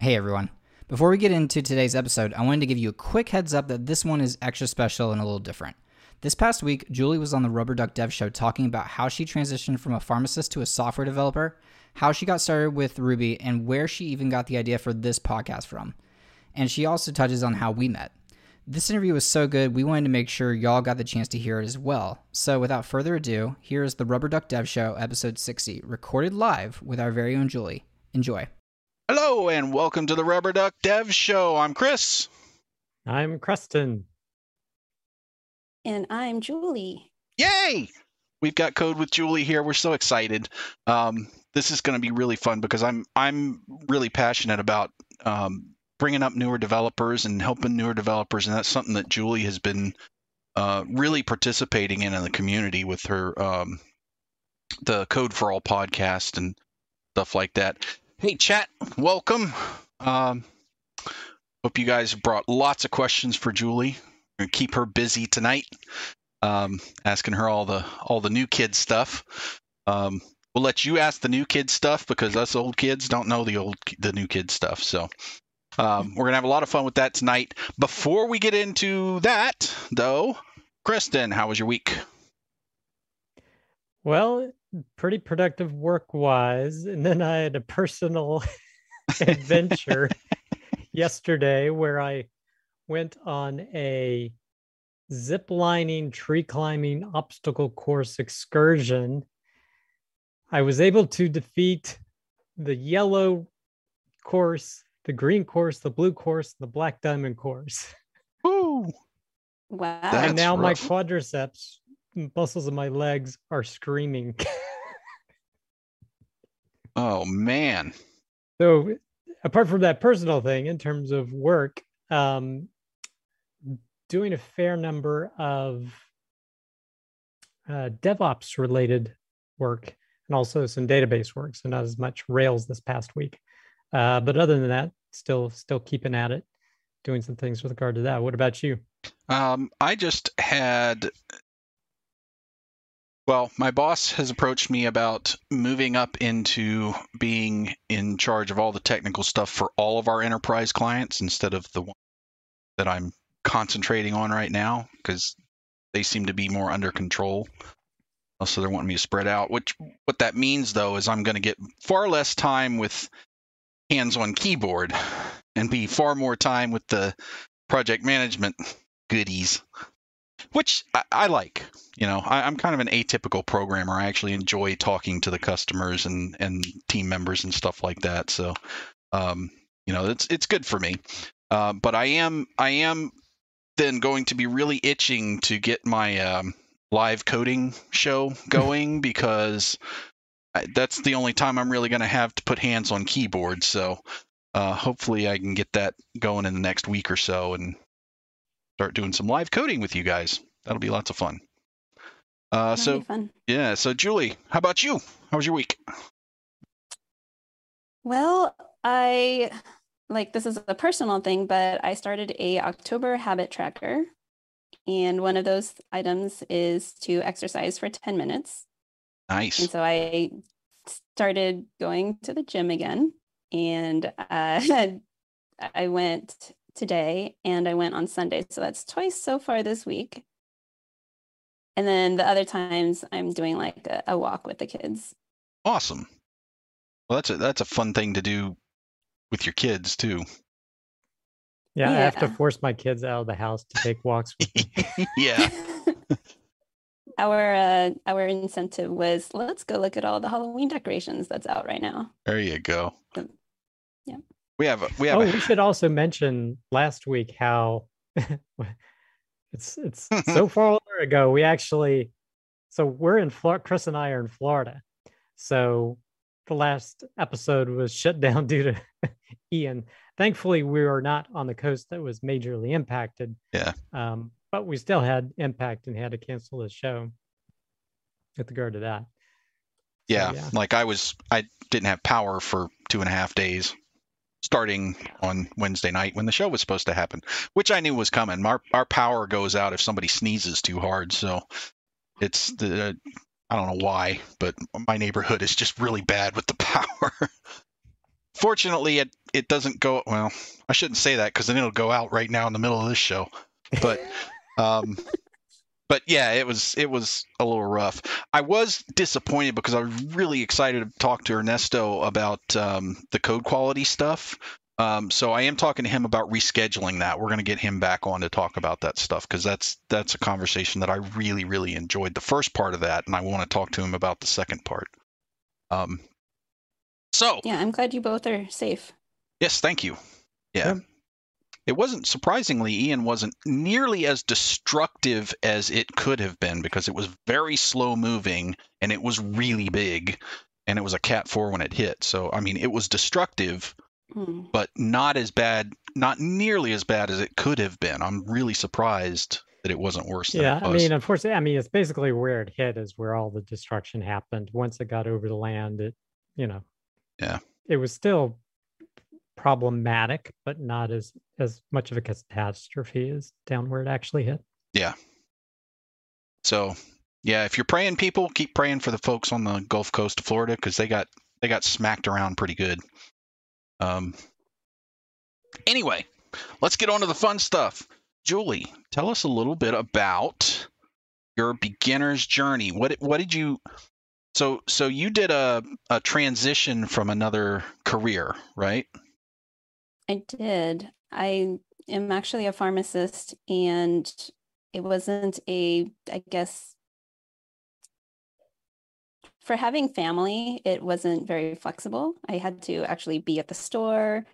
Hey everyone. Before we get into today's episode, I wanted to give you a quick heads up that this one is extra special and a little different. This past week, Julie was on the Rubber Duck Dev Show talking about how she transitioned from a pharmacist to a software developer, how she got started with Ruby, and where she even got the idea for this podcast from. And she also touches on how we met. This interview was so good, we wanted to make sure y'all got the chance to hear it as well. So, without further ado, here is the Rubber Duck Dev Show, episode 60, recorded live with our very own Julie. Enjoy. Hello and welcome to the Rubber Duck Dev Show. I'm Chris. I'm Creston. And I'm Julie. Yay! We've got code with Julie here. We're so excited. Um, this is going to be really fun because I'm I'm really passionate about um, bringing up newer developers and helping newer developers, and that's something that Julie has been uh, really participating in in the community with her um, the Code for All podcast and stuff like that. Hey, chat, welcome. Um, hope you guys brought lots of questions for Julie. Keep her busy tonight, um, asking her all the all the new kid stuff. Um, we'll let you ask the new kid stuff because us old kids don't know the old the new kid stuff. So um, we're gonna have a lot of fun with that tonight. Before we get into that, though, Creston, how was your week? Well, pretty productive work wise. And then I had a personal adventure yesterday where I went on a zip lining, tree climbing obstacle course excursion. I was able to defeat the yellow course, the green course, the blue course, the black diamond course. Woo! Wow. That's and now my quadriceps muscles of my legs are screaming. Oh man. so apart from that personal thing in terms of work um, doing a fair number of uh, devops related work and also some database work so not as much rails this past week uh, but other than that still still keeping at it doing some things with regard to that what about you Um, I just had. Well, my boss has approached me about moving up into being in charge of all the technical stuff for all of our enterprise clients instead of the one that I'm concentrating on right now because they seem to be more under control. So they're wanting me to spread out. Which what that means though is I'm going to get far less time with hands on keyboard and be far more time with the project management goodies, which I, I like. You know, I, I'm kind of an atypical programmer. I actually enjoy talking to the customers and and team members and stuff like that. So, um, you know, it's it's good for me. Uh, but I am I am then going to be really itching to get my um, live coding show going because I, that's the only time I'm really going to have to put hands on keyboard. So uh, hopefully I can get that going in the next week or so and start doing some live coding with you guys. That'll be lots of fun. Uh, so fun. yeah, so Julie, how about you? How was your week? Well, I like this is a personal thing, but I started a October habit tracker. And one of those items is to exercise for 10 minutes. Nice. And so I started going to the gym again. And uh, I went today and I went on Sunday. So that's twice so far this week. And then the other times I'm doing like a, a walk with the kids. Awesome. Well, that's a that's a fun thing to do with your kids too. yeah, i have to force my kids out of the house to take walks with me yeah. our uh, our incentive was let's go look at all the Halloween decorations that's out right now. There you go. We have a, we have oh, a, we should also mention last week how it's it's so far ago. We actually, so we're in Florida. Chris and I are in Florida. So the last episode was shut down due to Ian. Thankfully, we were not on the coast that was majorly impacted. Yeah. Um, but we still had impact and had to cancel the show with regard to that. So, yeah, yeah. Like I was, I didn't have power for two and a half days, starting on Wednesday night when the show was supposed to happen, which I knew was coming. Our our power goes out if somebody sneezes too hard, so it's the I don't know why, but my neighborhood is just really bad with the power. fortunately, it it doesn't go well. I shouldn't say that because then it'll go out right now in the middle of this show. But um, but yeah, it was it was a little rough. I was disappointed because I was really excited to talk to Ernesto about um, the code quality stuff. Um, so I am talking to him about rescheduling that. We're going to get him back on to talk about that stuff because that's that's a conversation that I really really enjoyed the first part of that, and I want to talk to him about the second part. Um, so Yeah, I'm glad you both are safe. yes, thank you. Yeah. Yep. It wasn't surprisingly, Ian wasn't nearly as destructive as it could have been because it was very slow moving and it was really big and it was a cat 4 when it hit. So I mean, it was destructive, Hmm. but not as bad, not nearly as bad as it could have been. I'm really surprised that it wasn't worse than Yeah, it I was. mean, unfortunately, I mean, it's basically where it hit is where all the destruction happened. Once it got over the land, it, you know, Yeah. it was still problematic, but not as as much of a catastrophe as down where it actually hit. Yeah. So, yeah, if you're praying, people keep praying for the folks on the Gulf Coast of Florida because they got they got smacked around pretty good. Um. Anyway, let's get on to the fun stuff. Julie, tell us a little bit about your beginner's journey. What what did you? So so you did a a transition from another career, right? I did. I am actually a pharmacist, and it wasn't a, I guess, for having family, it wasn't very flexible. I had to actually be at the store,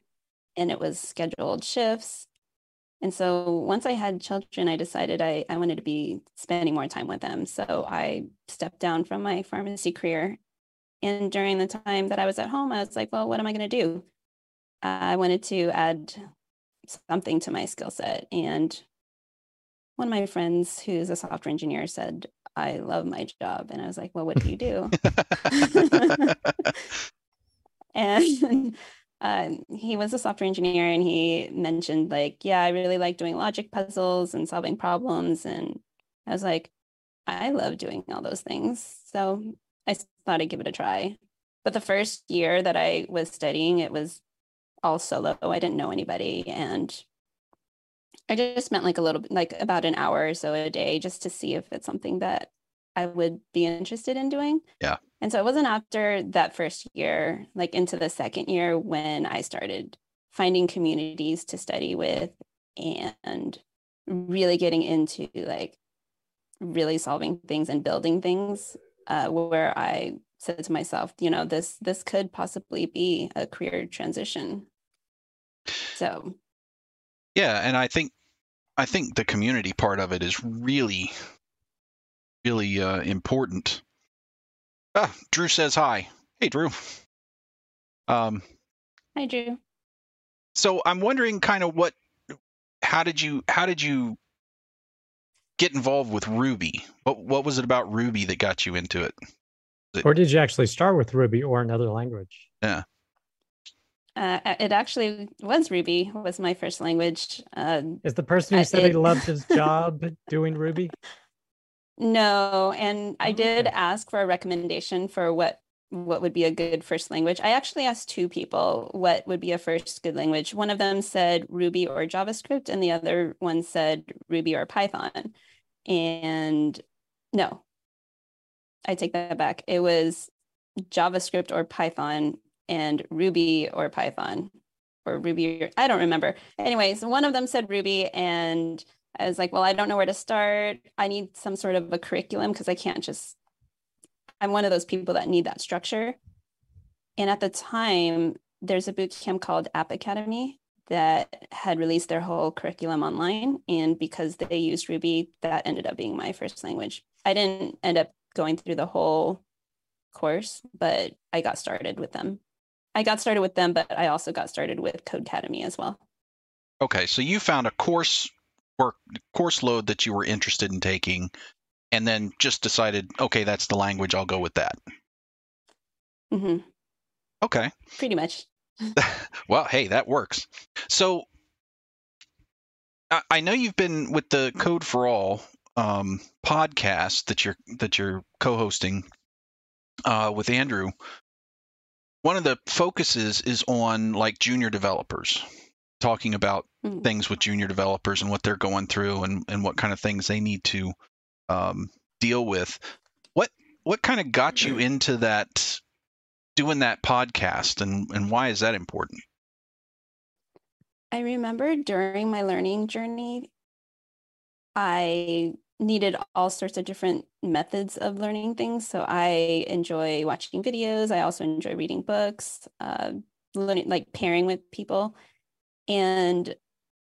and it was scheduled shifts. And so once I had children, I decided I, I wanted to be spending more time with them. So I stepped down from my pharmacy career. And during the time that I was at home, I was like, well, what am I going to do? I wanted to add something to my skill set. And one of my friends who's a software engineer said, I love my job. And I was like, well, what do you do? and uh, he was a software engineer and he mentioned like yeah i really like doing logic puzzles and solving problems and i was like i love doing all those things so I thought i'd give it a try but the first year that i was studying it was all solo i didn't know anybody and i just spent like a little bit like about an hour or so a day just to see if it's something that i would be interested in doing Yeah. and so it wasn't after that first year, like into the second year, when I started finding communities to study with and really getting into like really solving things and building things uh, where I said to myself, you know, this this could possibly be a career transition. So Yeah, and I think I think the community part of it is really, really uh, important. Ah, Drew says hi. Hey, Drew. Um, hi, Drew. so I'm wondering, kind of what, how did you, how did you get involved with Ruby? What, what was it about Ruby that got you into it? Or did you actually start with Ruby or another language? Uh, it actually was Ruby was my first language. Uh, Is the person who said he loved his job doing Ruby? No, and I did Okay. ask for a recommendation for what what would be a good first language. I actually asked two people what would be a first good language. One of them said Ruby or JavaScript, and the other one said Ruby or Python. And no, I take that back. It was JavaScript or Python and Ruby or Python or Ruby. I don't remember. Anyways, one of them said Ruby and I was like, well, I don't know where to start. I need some sort of a curriculum because I can't just, I'm one of those people that need that structure. And at the time, there's a boot camp called App Academy that had released their whole curriculum online. And because they used Ruby, that ended up being my first language. I didn't end up going through the whole course, but I got started with them. I got started with them, but I also got started with Codecademy as well. Okay, so you found a course work course load that you were interested in taking, and then just decided, okay, that's the language. I'll go with that. Mm-hmm. Okay. pretty much. Well, hey, that works. So I, I know you've been with the Code for All um, podcast that you're that you're co-hosting uh, with Andrew. One of the focuses is on like junior developers, talking about Mm. things with junior developers and what they're going through and, and what kind of things they need to um, deal with. What what kind of got you into that doing that podcast and, and why is that important? I remember during my learning journey, I needed all sorts of different methods of learning things. So I enjoy watching videos. I also enjoy reading books, uh, learning, like pairing with people. And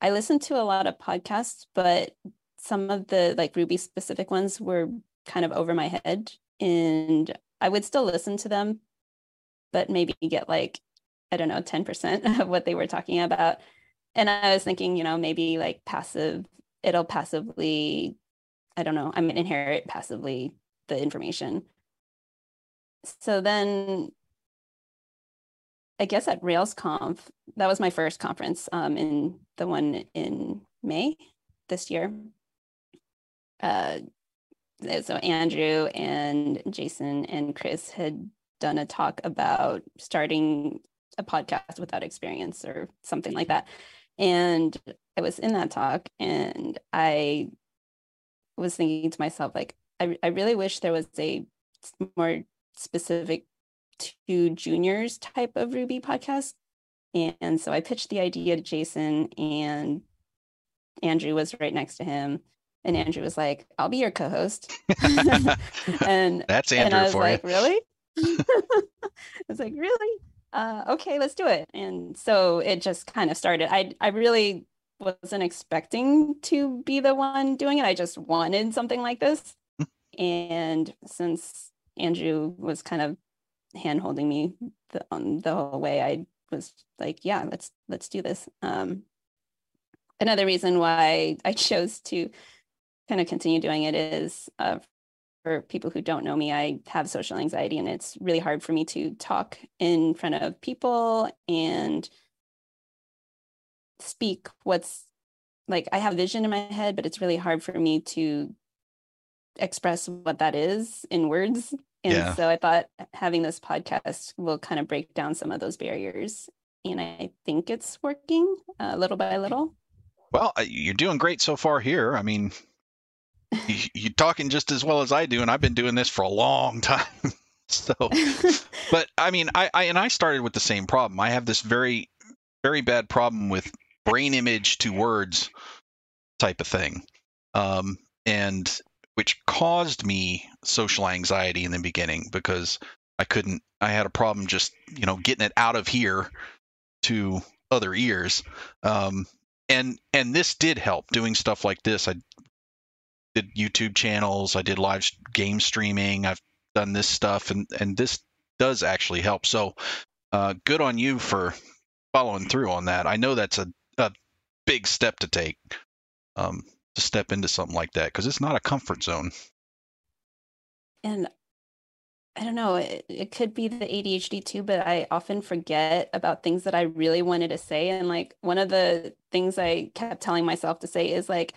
I listened to a lot of podcasts, but some of the like Ruby specific ones were kind of over my head. And I would still listen to them, but maybe get like, I don't know, 10% of what they were talking about and I was thinking, you know, maybe like passive, it'll passively, I don't know, I'm inherit passively the information. So then I guess at RailsConf, that was my first conference um, in the one in May this year. Uh, so Andrew and Jason and Chris had done a talk about starting a podcast without experience or something like that and I was in that talk and I was thinking to myself, like, I, I really wish there was a more specific to juniors type of Ruby podcast. And so I pitched the idea to Jason and Andrew was right next to him. And Andrew was like, I'll be your co-host. and That's and Andrew I was for like, you. really? I was like, really? Uh, okay, let's do it. And so it just kind of started. I I really wasn't expecting to be the one doing it. I just wanted something like this. and since Andrew was kind of hand holding me the, um, the whole way, I was like, yeah, let's let's do this. Um, another reason why I chose to kind of continue doing it is uh, for people who don't know me, I have social anxiety and it's really hard for me to talk in front of people and speak what's like I have vision in my head, but it's really hard for me to express what that is in words. And Yeah. so I thought having this podcast will kind of break down some of those barriers. And I think it's working uh, little by little. Well, uh, you're doing great so far here. I mean, you, you're talking just as well as I do, and I've been doing this for a long time. so, but I mean, I, I and I started with the same problem. I have this very, very bad problem with brain image to words type of thing, um, and which caused me social anxiety in the beginning because I couldn't. I had a problem just you know getting it out of here to other ears. Um, and and this did help doing stuff like this. I did YouTube channels. I did live game streaming. I've done this stuff, and and this does actually help. So, uh, good on you for following through on that. I know that's a a big step to take, um, to step into something like that because it's not a comfort zone. and I don't know, it, it could be the ADHD too, but I often forget about things that I really wanted to say. And like one of the things I kept telling myself to say is like,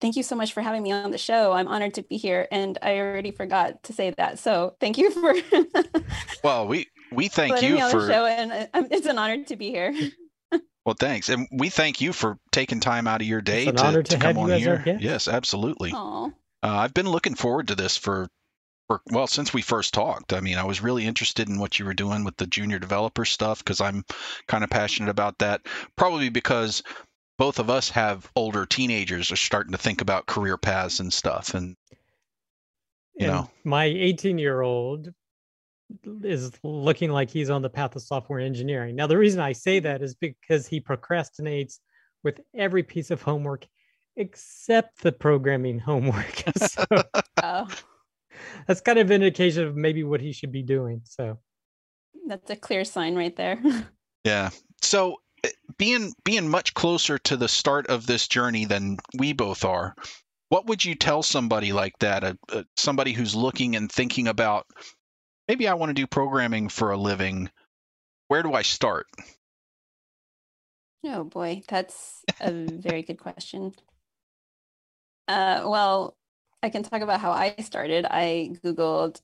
thank you so much for having me on the show. I'm honored to be here. And I already forgot to say that. So thank you for Well, we we thank you for show. And uh, it's an honor to be here. well, thanks, and we thank you for taking time out of your day an to, honor to to come have on you here. Yes, absolutely. Uh, I've been looking forward to this for, for well since we first talked. I mean, I was really interested in what you were doing with the junior developer stuff because I'm kind of passionate about that. Probably because both of us have older teenagers are starting to think about career paths and stuff. And You and know. my 18 year old is looking like he's on the path of software engineering. Now, the reason I say that is because he procrastinates with every piece of homework except the programming homework. so Oh, that's kind of an indication of maybe what he should be doing. So that's a clear sign right there. yeah, so eh, being being much closer to the start of this journey than we both are. What would you tell somebody like that? A, a, somebody who's looking and thinking about maybe I want to do programming for a living. Where do I start? Oh boy, that's a very good question. Uh, well, I can talk about how I started. I Googled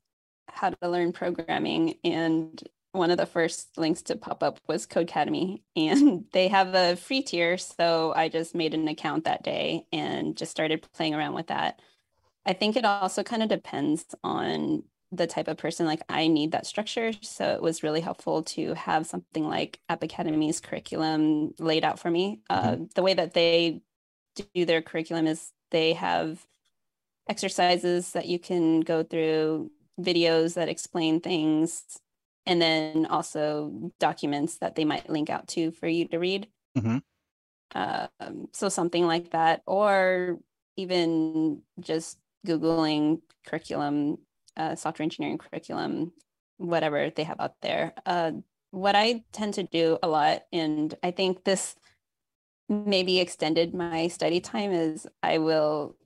how to learn programming, and one of the first links to pop up was Codecademy, and they have a free tier. So I just made an account that day and just started playing around with that. I think it also kind of depends on the type of person like I need that structure. So it was really helpful to have something like App Academy's curriculum laid out for me. Mm-hmm. Uh, the way that they do their curriculum is they have exercises that you can go through, videos that explain things, and then also documents that they might link out to for you to read. Mm-hmm. Um, so something like that, or even just Googling curriculum uh, software engineering curriculum, whatever they have out there. Uh, what I tend to do a lot, and I think this maybe extended my study time, is I will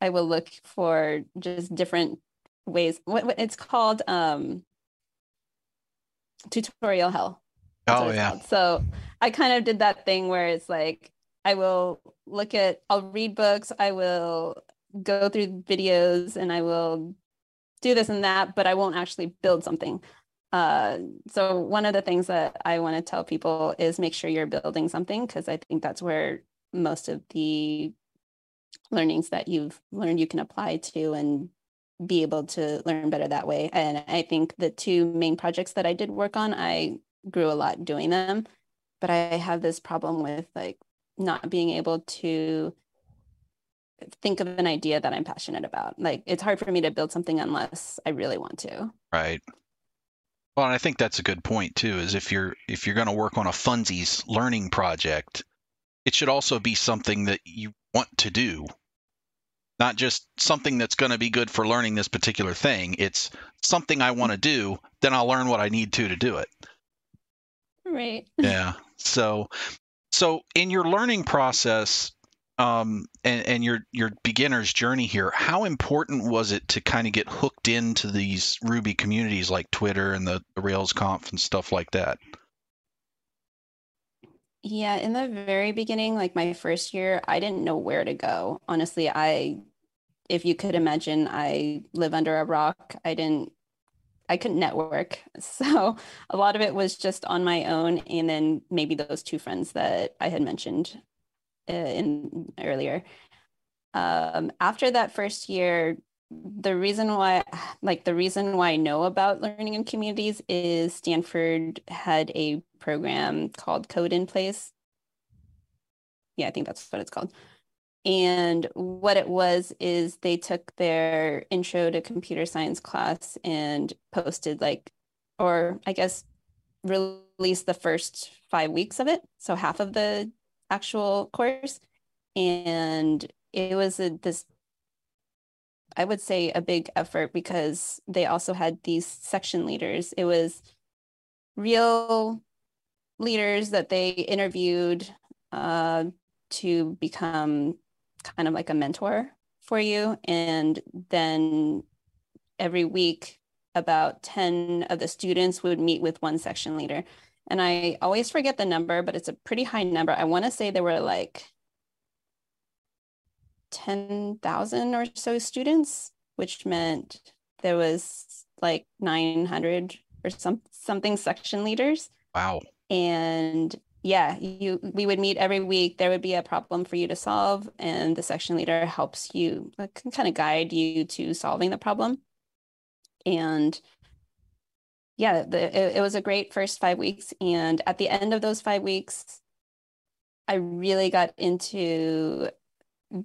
I will look for just different ways. What, what it's called um, tutorial hell. oh yeah. Called. So I kind of did that thing where it's like I will look at, I'll read books, I will go through videos and I will do this and that, but I won't actually build something. Uh, so one of the things that I want to tell people is make sure you're building something because I think that's where most of the learnings that you've learned you can apply to and be able to learn better that way. And I think the two main projects that I did work on, I grew a lot doing them, but I have this problem with like not being able to think of an idea that I'm passionate about. Like it's hard for me to build something unless I really want to. Right. Well, and I think that's a good point too. Is if you're if you're going to work on a funsies learning project, it should also be something that you want to do, not just something that's going to be good for learning this particular thing. It's something I want to do. Then I'll learn what I need to to do it. Right. Yeah. So, so in your learning process, um, and, and your your beginner's journey here, how important was it to kind of get hooked into these Ruby communities like Twitter and the, the RailsConf and stuff like that? Yeah, in the very beginning, like my first year, I didn't know where to go. Honestly, I, if you could imagine, I live under a rock. I didn't, I couldn't network. So a lot of it was just on my own. And then maybe those two friends that I had mentioned in earlier. Um, after that first year, the reason why, like the reason why I know about learning in communities is Stanford had a program called Code in Place. Yeah, I think that's what it's called. And what it was is they took their intro to computer science class and posted like, or I guess released the first five weeks of it. So half of the actual course. And it was a, this, I would say, a big effort because they also had these section leaders. It was real leaders that they interviewed uh, to become kind of like a mentor for you. And then every week, about 10 of the students would meet with one section leader and I always forget the number, but it's a pretty high number. I want to say there were like 10,000 or so students, which meant there was like 900 or some something section leaders. Wow. And yeah, you we would meet every week. There would be a problem for you to solve, and the section leader helps you, like, can kind of guide you to solving the problem. And yeah, the, it, it was a great first five weeks. And at the end of those five weeks, I really got into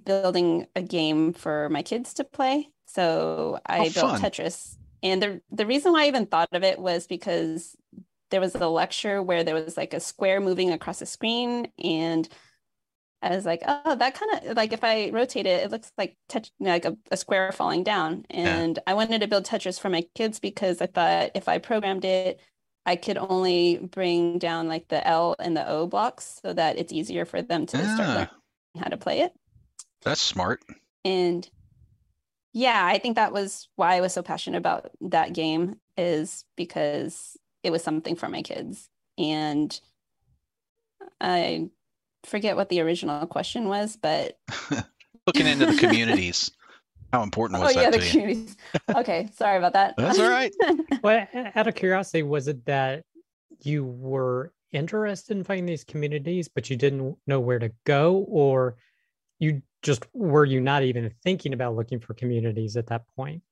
building a game for my kids to play. So oh, I oh, built fun. Tetris. And the the reason why I even thought of it was because there was a lecture where there was like a square moving across a screen and I was like, oh, that kind of like if I rotate it, it looks like touch like a, a square falling down. And yeah. I wanted to build Tetris for my kids because I thought if I programmed it, I could only bring down like the L and the O blocks so that it's easier for them to yeah. start learning how to play it. That's smart. And yeah, I think that was why I was so passionate about that game is because it was something for my kids. And I forget what the original question was, but looking into the communities. How important was Oh was yeah, that the you? communities. Okay, sorry about that. That's all right. Well, out of curiosity, was it that you were interested in finding these communities, but you didn't know where to go, or you just were you not even thinking about looking for communities at that point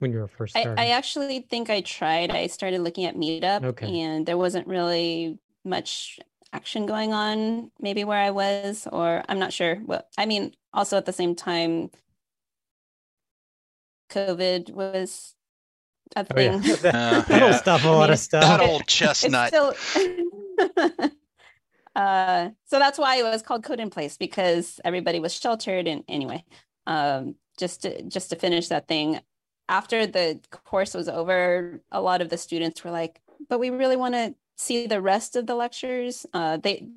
when you were first I. I actually think I tried. I started looking at Meetup, Okay. and there wasn't really much action going on. Maybe where I was, or I'm not sure. Well, I mean, also at the same time, COVID was a oh yeah, thing. that, Uh, that'll yeah. stop a I lot mean, of stuff. That It- old It's chestnut. still. uh, so that's why it was called Code in Place because everybody was sheltered. And anyway, um, just to, just to finish that thing, after the course was over, a lot of the students were like, "But we really want to see the rest of the lectures." Uh, they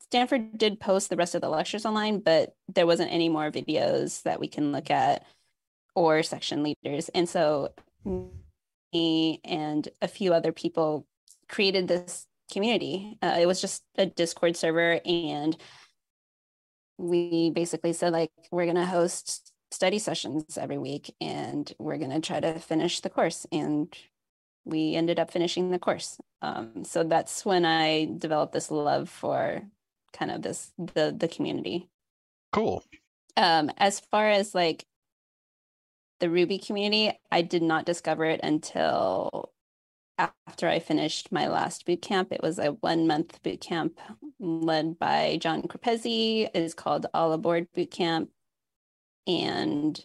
Stanford did post the rest of the lectures online, but there wasn't any more videos that we can look at or section leaders. And so me and a few other people created this community. Uh, it was just a Discord server, and we basically said like we're gonna host study sessions every week, and we're gonna try to finish the course. And we ended up finishing the course. Um, so that's when I developed this love for kind of this the the community Cool. um as far as like the ruby community i did not discover it until after i finished my last boot camp it was a one month boot camp led by john Crepezzi. it is called all aboard boot camp and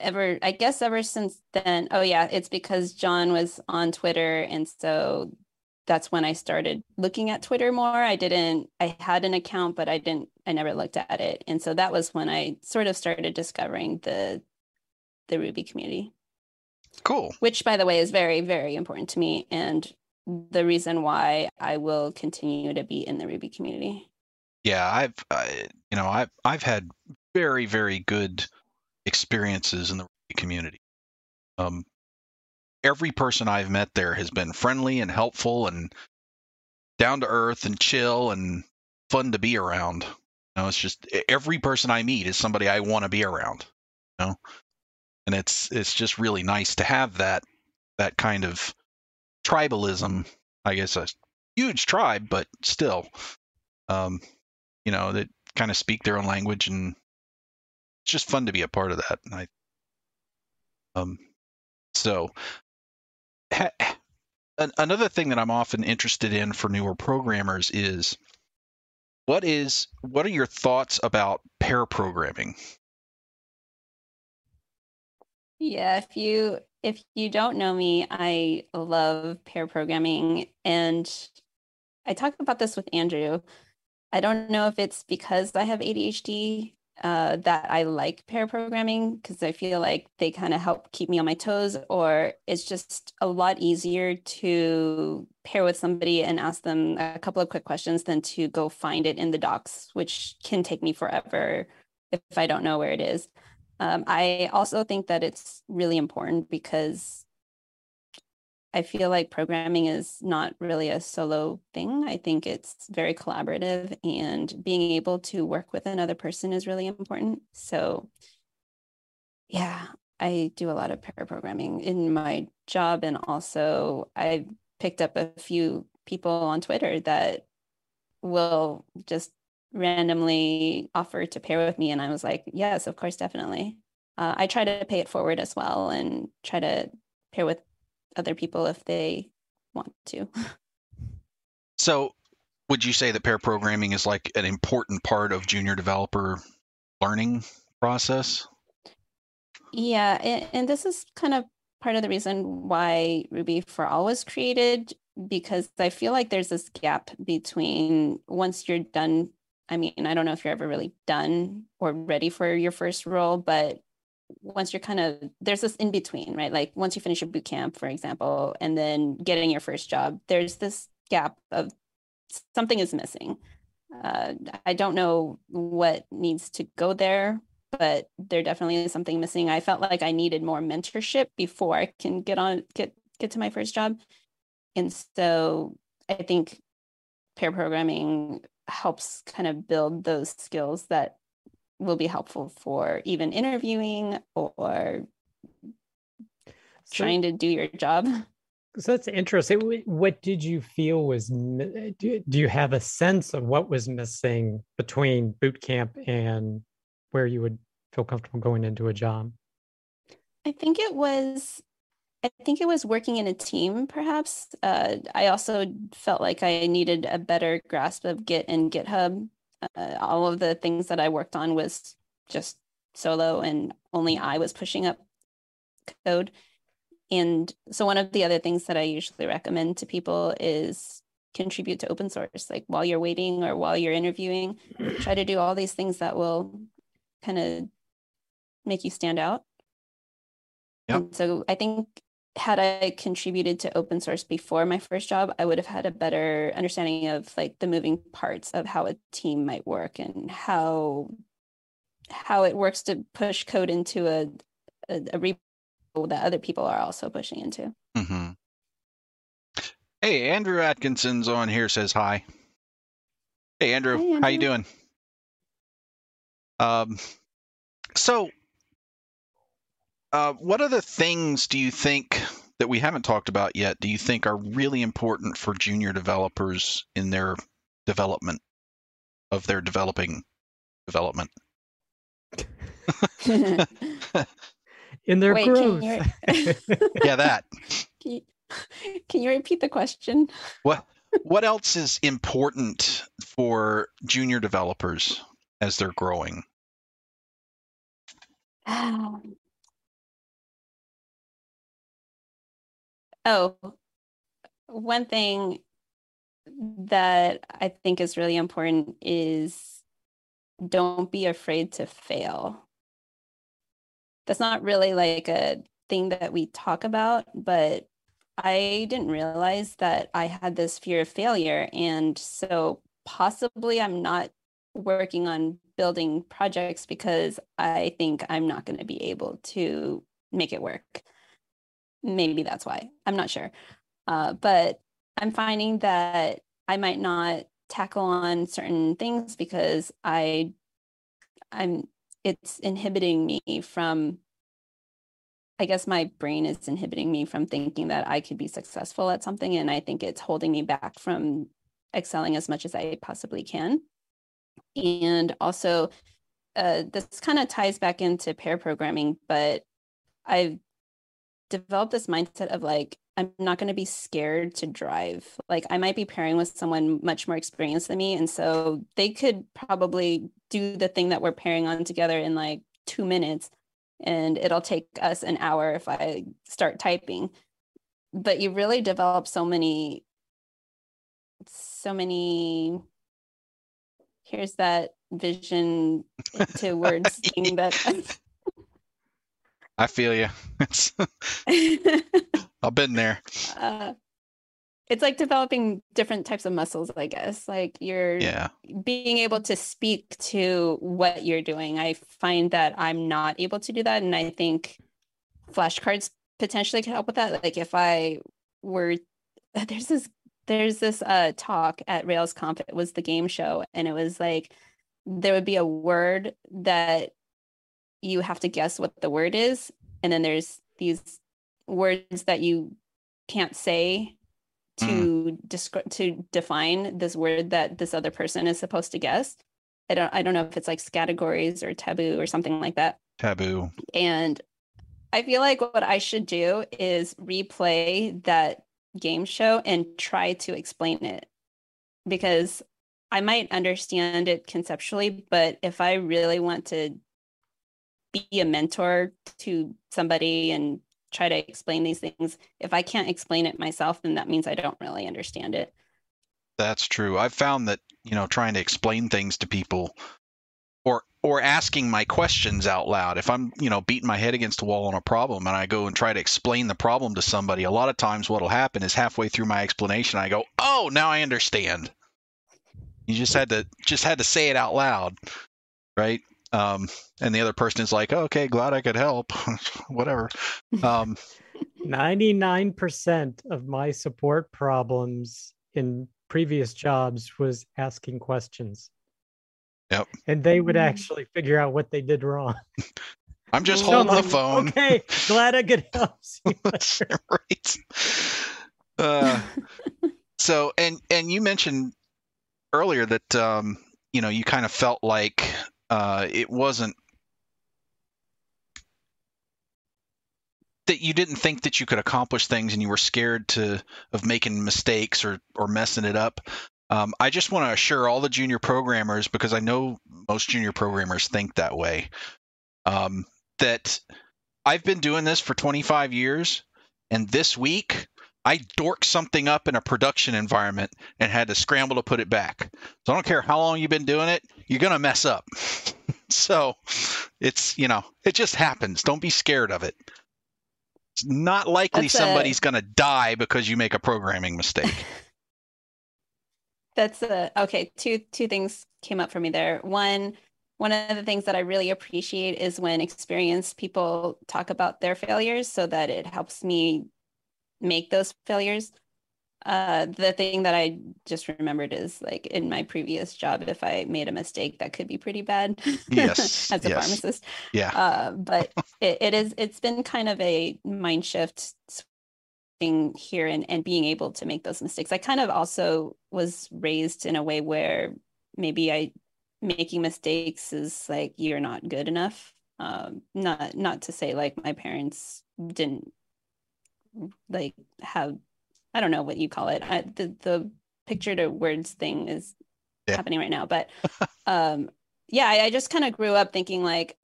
ever i guess ever since then oh yeah it's because john was on twitter and so that's when I started looking at Twitter more. I didn't, I had an account, but I didn't, I never looked at it. And so that was when I sort of started discovering the, the Ruby community, Cool. which by the way is very, very important to me. And the reason why I will continue to be in the Ruby community. Yeah, I've I, you know I've I've had very very good experiences in the community. Um, every person I've met there has been friendly and helpful and down to earth and chill and fun to be around. You know, it's just every person I meet is somebody I want to be around. You know, and it's it's just really nice to have that that kind of tribalism. I guess a huge tribe, but still, um, you know, that kind of speak their own language, and just fun to be a part of that. And I, um, so ha- an- another thing that I'm often interested in for newer programmers is what is what are your thoughts about pair programming? Yeah, if you if you don't know me, I love pair programming and I talk about this with Andrew. I don't know if it's because I have ADHD uh, that I like pair programming because I feel like they kind of help keep me on my toes, or it's just a lot easier to pair with somebody and ask them a couple of quick questions than to go find it in the docs, which can take me forever if I don't know where it is. Um, I also think that it's really important because I feel like programming is not really a solo thing. I think it's very collaborative, and being able to work with another person is really important. So, yeah, I do a lot of pair programming in my job, and also I picked up a few people on Twitter that will just randomly offer to pair with me, and I was like, yes, of course, definitely. Uh, I try to pay it forward as well, and try to pair with other people if they want to. So, would you say that pair programming is like an important part of junior developer learning process? Yeah, and, and this is kind of part of the reason why Ruby for All was created because I feel like there's this gap between once you're done. I mean, I don't know if you're ever really done or ready for your first role, but once you're kind of there's this in between, right? Like once you finish your boot camp, for example, and then getting your first job, there's this gap of something is missing. Uh, I don't know what needs to go there, but there definitely is something missing. I felt like I needed more mentorship before I can get on get get to my first job. And so I think pair programming helps kind of build those skills that will be helpful for even interviewing or So- trying to do your job. So that's interesting. What did you feel was, do do you have a sense of what was missing between boot camp and where you would feel comfortable going into a job? I think it was I think it was working in a team, perhaps. Uh, I also felt like I needed a better grasp of Git and GitHub. Uh, all of the things that I worked on was just solo, and only I was pushing up code. And so, one of the other things that I usually recommend to people is contribute to open source. Like while you're waiting or while you're interviewing, try to do all these things that will kind of make you stand out. Yep. And so I think had I contributed to open source before my first job, I would have had a better understanding of like the moving parts of how a team might work and how how it works to push code into a a, a repo that other people are also pushing into. Mm-hmm. Hey, Andrew Atkinson's on here. Says hi. Hey, Andrew. Hi, How you doing? Um, so, uh, what other things do you think that we haven't talked about yet? Do you think are really important for junior developers in their development of their developing development? In their Wait, growth. Yeah, that. Can you, can you repeat the question? What what else is important for junior developers as they're growing? Um, oh, one thing that I think is really important is don't be afraid to fail. That's not really like a thing that we talk about, but I didn't realize that I had this fear of failure. And so possibly I'm not working on building projects because I think I'm not going to be able to make it work. Maybe that's why. I'm not sure. Uh, but I'm finding that I might not tackle on certain things because I I'm it's inhibiting me from I guess my brain is inhibiting me from thinking that I could be successful at something and I think it's holding me back from excelling as much as I possibly can. And also uh, this kind of ties back into pair programming, but I've developed this mindset of like, I'm not going to be scared to drive. Like, I might be pairing with someone much more experienced than me. And so they could probably do the thing that we're pairing on together in like two minutes. And it'll take us an hour if I start typing. But you really develop so many, so many here's that vision to words thing that I feel you. I've been there. uh, it's like developing different types of muscles i guess like you're Yeah. being able to speak to what you're doing i find that i'm not able to do that and i think flashcards potentially could help with that like if i were there's this there's this uh talk at railsconf it was the game show and it was like there would be a word that you have to guess what the word is and then there's these words that you can't say to mm. describe to define this word that this other person is supposed to guess. I don't i don't know if it's like categories or taboo or something like that. Taboo. and I feel like what I should do is replay that game show and try to explain it because I might understand it conceptually, but if I really want to be a mentor to somebody and try to explain these things, if I can't explain it myself, then that means I don't really understand it. That's true. I've found that, you know, trying to explain things to people or or asking my questions out loud. If I'm, you know, beating my head against a wall on a problem and I go and try to explain the problem to somebody, a lot of times what'll happen is halfway through my explanation I go, "Oh, now I understand." You just had to just had to say it out loud, right? Um, and the other person is like, oh, "Okay, glad I could help." Whatever. Um, 99% of my support problems in previous jobs was asking questions. Yep. And they would Mm. actually figure out what they did wrong. I'm just So holding I'm the phone. Okay, glad I could help. See you later. right. Uh, so, and and you mentioned earlier that um, you know you kind of felt like uh, it wasn't that you didn't think that you could accomplish things, and you were scared to of making mistakes or or messing it up. Um, I just want to assure all the junior programmers because I know most junior programmers think that way. Um, that I've been doing this for 25 years, and this week I dorked something up in a production environment and had to scramble to put it back. So I don't care how long you've been doing it, you're gonna mess up. so it's you know it just happens. Don't be scared of it. It's not likely That's a- somebody's gonna die because you make a programming mistake. That's a okay. Two two things came up for me there. One, one of the things that I really appreciate is when experienced people talk about their failures, so that it helps me make those failures. Uh, the thing that I just remembered is like in my previous job, if I made a mistake, that could be pretty bad. Yes, as a yes. pharmacist. Yeah. Uh, but it, it is it's been kind of a mind shift here and, and being able to make those mistakes. I kind of also was raised in a way where maybe I making mistakes is like you're not good enough. Um, not not to say like my parents didn't like have I don't know what you call it. I, the the picture to words thing is Yeah. happening right now, but um yeah, I, I just kind of grew up thinking like,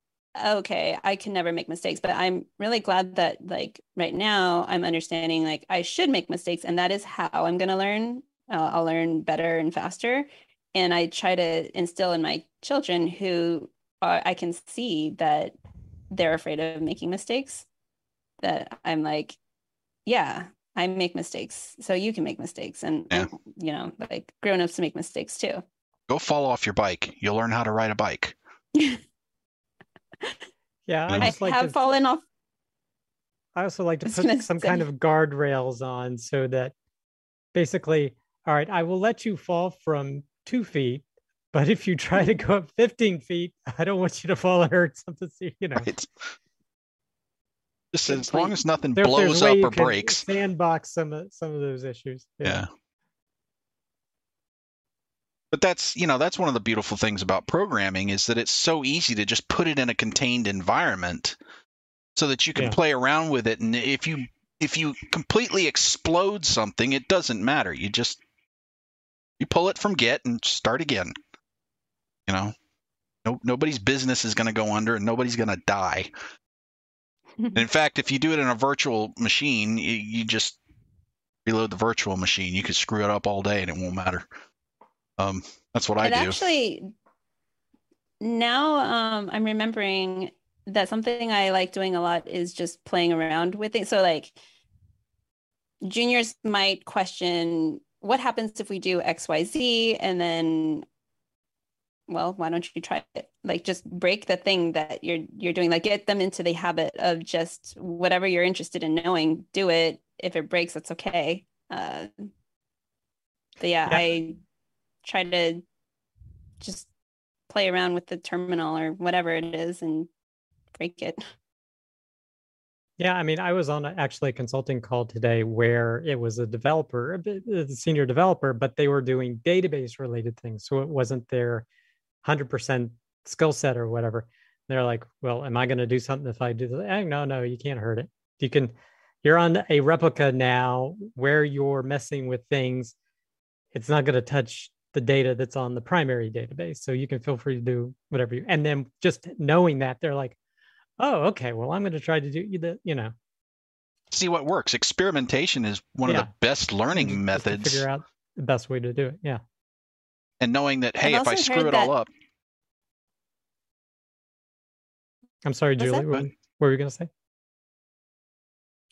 okay, I can never make mistakes, but I'm really glad that like right now I'm understanding like I should make mistakes, and that is how I'm gonna learn. Uh, I'll learn better and faster, and I try to instill in my children who are, I can see that they're afraid of making mistakes. That I'm like, yeah, I make mistakes, so you can make mistakes, and Yeah. you know, like grown-ups make mistakes too. Go fall off your bike. You'll learn how to ride a bike. Yeah, I I I just like have to, fallen off I also like to put gonna some kind say. of guardrails on so that basically, all right, I will let you fall from two feet, but if you try to go up 15 feet, I don't want you to fall and hurt something. so- You know, Right. Just as long as nothing There- blows up or breaks. Sandbox some of some of those issues. Yeah. But that's, you know, that's one of the beautiful things about programming is that it's so easy to just put it in a contained environment so that you can Yeah. play around with it and if you if you completely explode something, it doesn't matter. You just you pull it from Git and start again. You know. No, nobody's business is going to go under and nobody's going to die. And in fact, if you do it in a virtual machine, you, you just reload the virtual machine. You could screw it up all day and it won't matter. Um, that's what I it do. actually now um i'm remembering that something i like doing a lot is just playing around with it so like juniors might question what happens if we do xyz and then well why don't you try it like just break the thing that you're you're doing like get them into the habit of just whatever you're interested in knowing do it if it breaks that's okay uh but yeah, Yeah. i try to just play around with the terminal or whatever it is and break it. Yeah, I mean, I was on a, actually a consulting call today where it was a developer, a a senior developer, but they were doing database related things. So it wasn't their 100% skill set or whatever. They're like, well, am I going to do something if I do this? Eh, no, no, you can't hurt it. You can, you're on a replica now where you're messing with things. It's not going to touch the data that's on the primary database. So you can feel free to do whatever you, and then just knowing that they're like, oh, okay, well, I'm going to try to do the, you know, See what works. Experimentation is one of the best learning methods. figure out the best way to do it. Yeah. And knowing that, hey, I've if I screw heard it all up, I'm sorry, What's Julie. What, what were you going to say?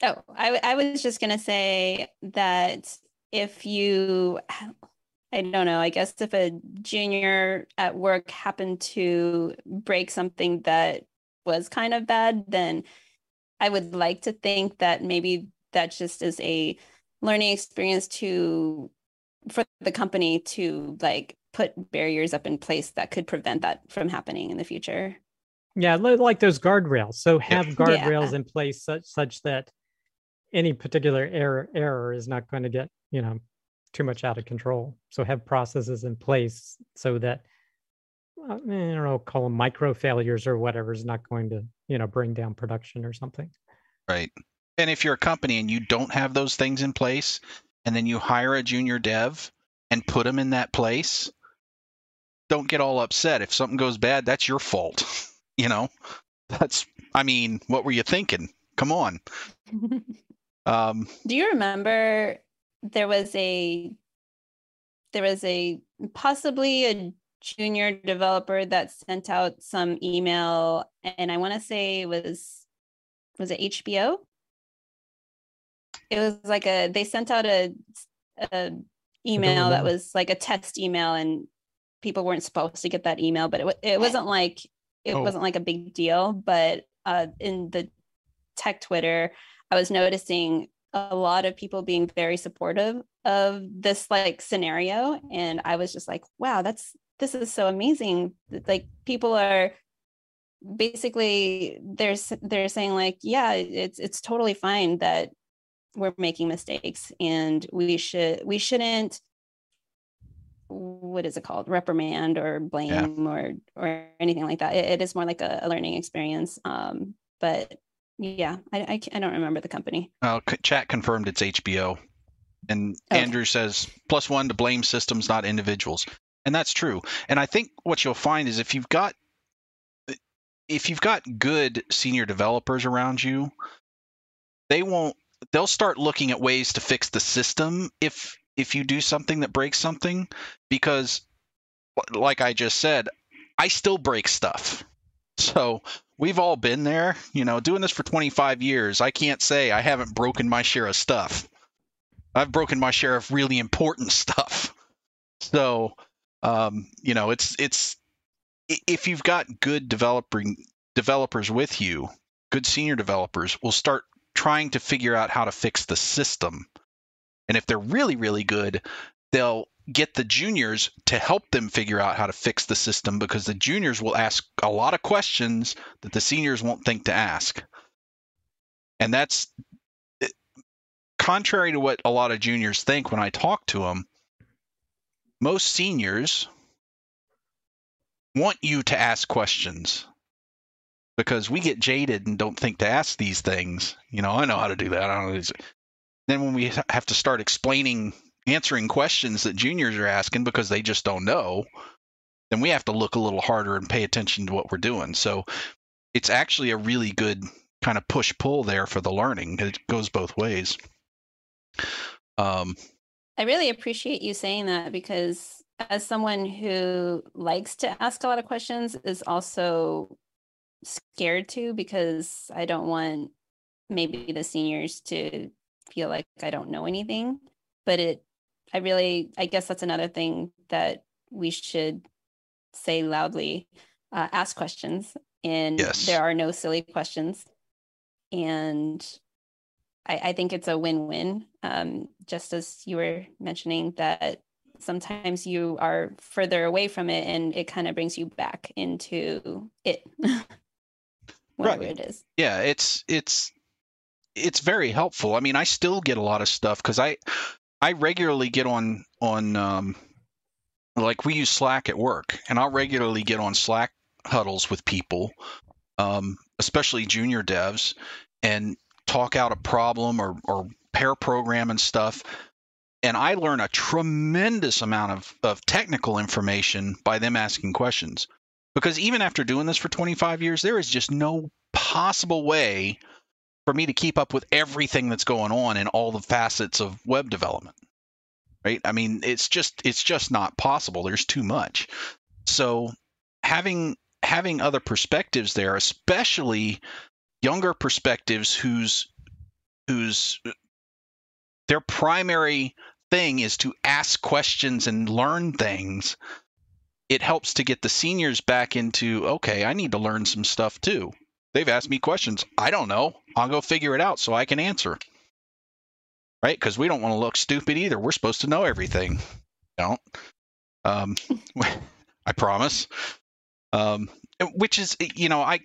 Oh, I, I was just going to say that if you, I don't know, I guess if a junior at work happened to break something that was kind of bad, then I would like to think that maybe that just is a learning experience to for the company to like put barriers up in place that could prevent that from happening in the future. Yeah, like those guardrails. So have guardrails Yeah. in place such such that any particular error error is not going to get you know too much out of control. So have processes in place so that uh, I don't know, call them micro failures or whatever is not going to you know bring down production or something. Right. And if you're a company and you don't have those things in place, and then you hire a junior dev and put them in that place, don't get all upset. If something goes bad, that's your fault. You know, that's, I mean, what were you thinking? Come on. Um, Do you remember there was a there was a possibly a junior developer that sent out some email and I want to say it was was it HBO? It was like a they sent out a, a email that was like a test email and people weren't supposed to get that email but it, it wasn't like it Oh. wasn't like a big deal but uh in the tech twitter I was noticing a lot of people being very supportive of this like scenario. And I was just like wow that's this is so amazing. Like people are basically they're they're saying like yeah it's it's totally fine that we're making mistakes and we should we shouldn't what is it called reprimand or blame or or anything like that it, it is more like a, a learning experience um but yeah I, I I don't remember the company uh, chat confirmed it's HBO. And Okay. Andrew says, plus one to blame systems, not individuals. And that's true. And I think what you'll find is if you've got if you've got good senior developers around you, they won't they'll start looking at ways to fix the system if if you do something that breaks something because like I just said, I still break stuff. So we've all been there, you know, doing this for 25 years. I can't say I haven't broken my share of stuff. I've broken my share of really important stuff. So, um, you know, it's it's if you've got good developing developers with you, good senior developers will start trying to figure out how to fix the system. And if they're really really good, they'll get the juniors to help them figure out how to fix the system because the juniors will ask a lot of questions that the seniors won't think to ask. And that's eh, contrary to what a lot of juniors think when I talk to them. Most seniors want you to ask questions because we get jaded and don't think to ask these things. You know, I know how to do that. I don't know. Then when we have to start explaining, answering questions that juniors are asking because they just don't know, then we have to look a little harder and pay attention to what we're doing. So it's actually a really good kind of push pull there for the learning. It goes both ways. Um, I really appreciate you saying that because as someone who likes to ask a lot of questions is also scared to because I don't want maybe the seniors to feel like I don't know anything. But it I really I guess that's another thing that we should say loudly. Uh, ask questions and Yes. there are no silly questions. And I, I think it's a win-win. Um, just as you were mentioning that sometimes you are further away from it and it kind of brings you back into it. Whatever Right. it is. yeah it's it's it's very helpful i mean i still get a lot of stuff because i i regularly get on on um like we use slack at work and i'll regularly get on slack huddles with people um especially junior devs and talk out a problem or or pair program and stuff and i learn a tremendous amount of of technical information by them asking questions because even after doing this for 25 years there is just no possible way for me to keep up with everything that's going on in all the facets of web development right? I mean it's just it's just not possible. There's too much. So having having other perspectives there especially younger perspectives whose whose their primary thing is to ask questions and learn things it helps to get the seniors back into okay i need to learn some stuff too they've asked me questions i don't know i'll go figure it out so i can answer right? Because we don't want to look stupid either. We're supposed to know everything. Don't. Um, I promise. Um, which is, you know, I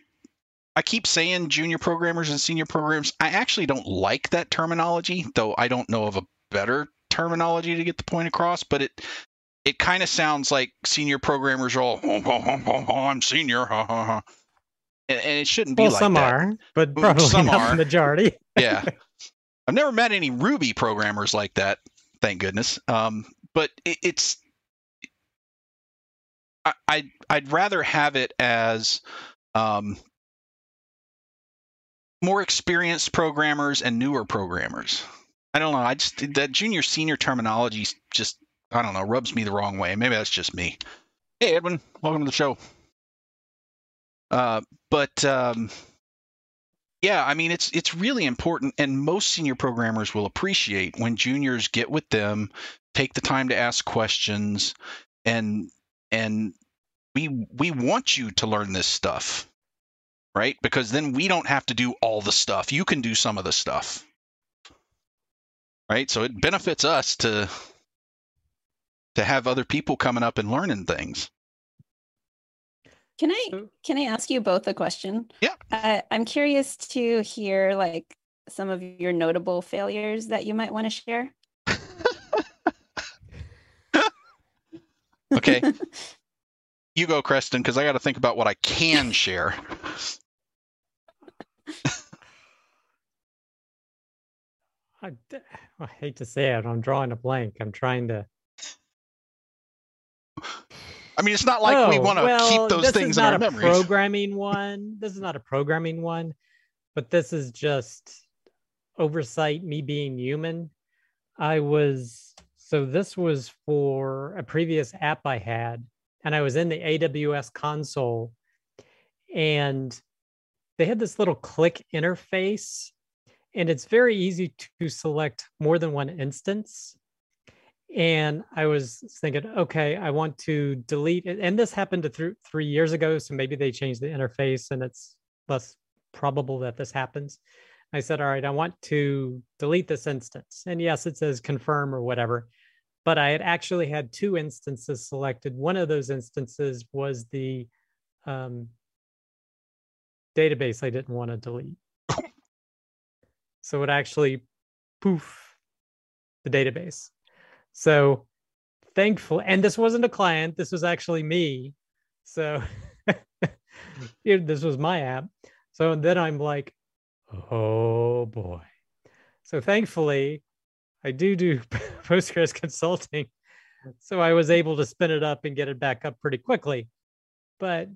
I keep saying junior programmers and senior programs. I actually don't like that terminology, though I don't know of a better terminology to get the point across. But it it kind of sounds like senior programmers are all, oh, oh, oh, oh I'm senior, ha, ha, ha. And, and it shouldn't be well, like some that. are, but probably Some not are. the majority. yeah. I've never met any Ruby programmers like that, thank goodness. Um, but it, it's I, I'd I'd rather have it as um, more experienced programmers and newer programmers. I don't know. I just that junior senior terminology just I don't know rubs me the wrong way. Maybe that's just me. Hey Edwin, welcome to the show. Uh, but um, yeah, I mean it's it's really important, and most senior programmers will appreciate when juniors get with them, take the time to ask questions, and and we we want you to learn this stuff, right? Because then we don't have to do all the stuff. You can do some of the stuff, right? So it benefits us to to have other people coming up and learning things. Can I can I ask you both a question? Yeah. Uh, I'm curious to hear like some of your notable failures that you might want to share. Okay. You go, Creston, because I got to think about what I can share. I, I hate to say it, I'm drawing a blank. I'm trying to. I mean, it's not like we Oh, want to well, keep those things in our memories. this is not a programming one. This is not a programming one, but this is just oversight. Me being human, I was so this was for a previous app I had, and I was in the AWS console, and they had this little click interface, and it's very easy to select more than one instance and I was thinking, okay, I want to delete it. And this happened to th- three years ago, so maybe they changed the interface, and it's less probable that this happens. I said, all right, I want to delete this instance, and yes, it says confirm or whatever, but I had actually had two instances selected. One of those instances was the um, database I didn't want to delete, so it actually poof the database. So thankful, and this wasn't a client, this was actually me. So this was my app. So then I'm like, oh boy. So thankfully, I do do Postgres consulting. So I was able to spin it up and get it back up pretty quickly. But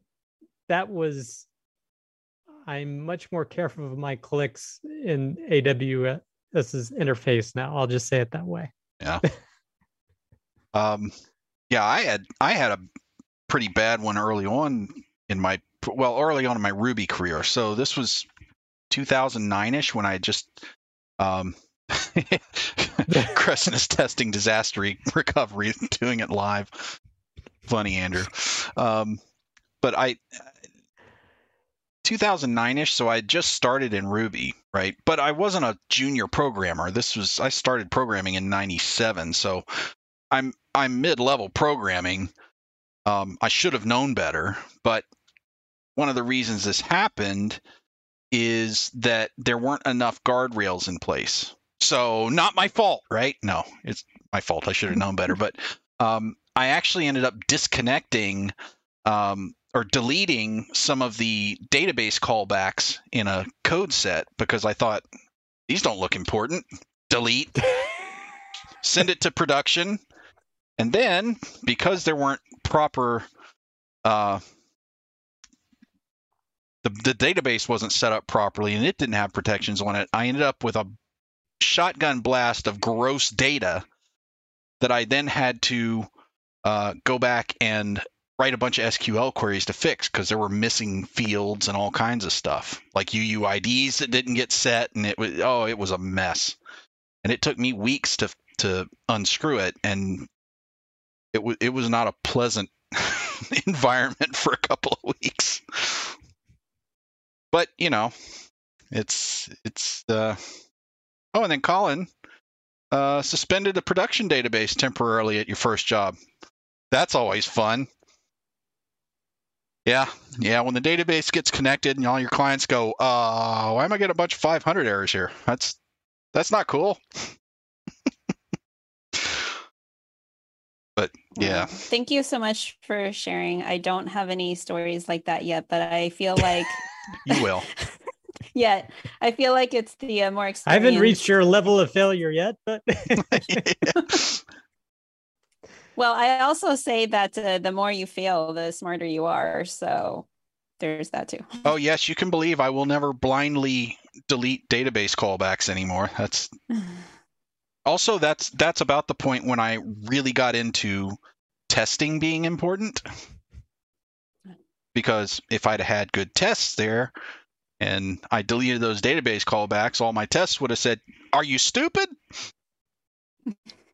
that was, I'm much more careful of my clicks in AWS's interface now. I'll just say it that way. Um, yeah, I had I had a pretty bad one early on in my well early on in my Ruby career. So this was 2009ish when I just um, is testing disaster recovery, doing it live. Funny, Andrew. Um, but I 2009ish, so I just started in Ruby, right? But I wasn't a junior programmer. This was I started programming in '97, so I'm I'm mid-level programming. Um, I should have known better, but one of the reasons this happened is that there weren't enough guardrails in place. So not my fault, right? No, it's my fault. I should have known better, but um, I actually ended up disconnecting um, or deleting some of the database callbacks in a code set because I thought these don't look important. Delete. Send it to production. And then, because there weren't proper, uh, the, the database wasn't set up properly and it didn't have protections on it, I ended up with a shotgun blast of gross data that I then had to uh, go back and write a bunch of SQL queries to fix because there were missing fields and all kinds of stuff, like UUIDs that didn't get set, and it was oh, it was a mess. And it took me weeks to to unscrew it, and it was it was not a pleasant environment for a couple of weeks. But you know, it's it's uh oh, and then Colin, Uh, suspended the production database temporarily at your first job. That's always fun. Yeah, yeah. When the database gets connected and all your clients go, uh, why am I getting a bunch of 500 errors here? That's that's not cool. but yeah. Thank you so much for sharing. I don't have any stories like that yet, but I feel like you will. yet, I feel like it's the uh, more. I haven't reached your level of failure yet, but. Well, I also say that uh, the more you fail, the smarter you are. So there's that too. Oh yes, you can believe I will never blindly delete database callbacks anymore. That's also that's that's about the point when I really got into testing being important. Because if I'd had good tests there and I deleted those database callbacks, all my tests would have said, Are you stupid?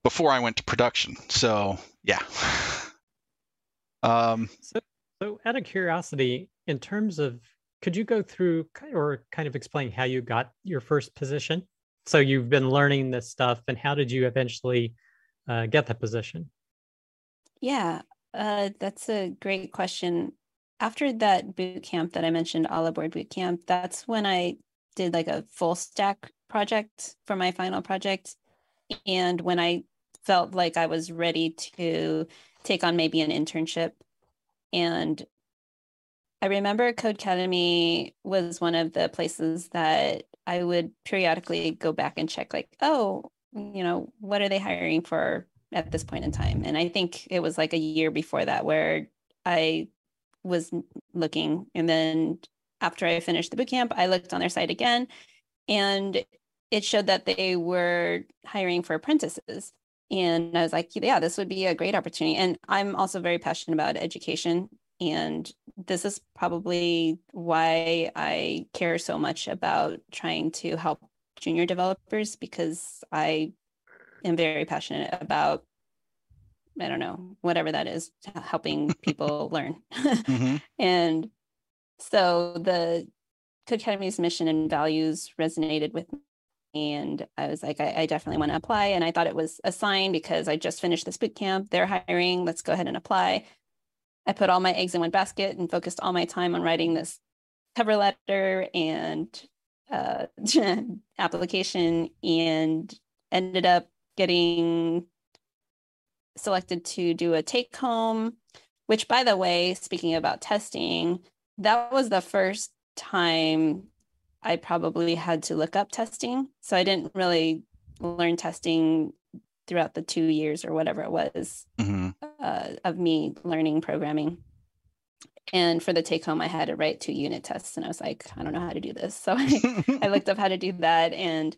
before I went to production. So yeah. um, so, so out of curiosity, in terms of, could you go through or kind of explain how you got your first position? So you've been learning this stuff, and how did you eventually uh, get the position? Yeah, uh, that's a great question. After that boot camp that I mentioned, all aboard boot camp, that's when I did like a full stack project for my final project. And when I felt like I was ready to take on maybe an internship. And I remember Codecademy was one of the places that I would periodically go back and check, like, oh, you know, what are they hiring for at this point in time? And I think it was like a year before that where I was looking. And then after I finished the bootcamp, I looked on their site again and it showed that they were hiring for apprentices. And I was like, yeah, this would be a great opportunity. And I'm also very passionate about education. And this is probably why I care so much about trying to help junior developers because I am very passionate about, I don't know, whatever that is, helping people learn. mm-hmm. And so the Codecademy's mission and values resonated with me. and I was like, I, I definitely want to apply. And I thought it was a sign because I just finished this boot camp. They're hiring. Let's go ahead and apply. I put all my eggs in one basket and focused all my time on writing this cover letter and uh, application and ended up getting selected to do a take home, which, by the way, speaking about testing, that was the first time I probably had to look up testing. So I didn't really learn testing throughout the two years or whatever it was mm-hmm. Uh, of me learning programming. And for the take home, I had to write two unit tests, and I was like, I don't know how to do this. So I, I looked up how to do that, and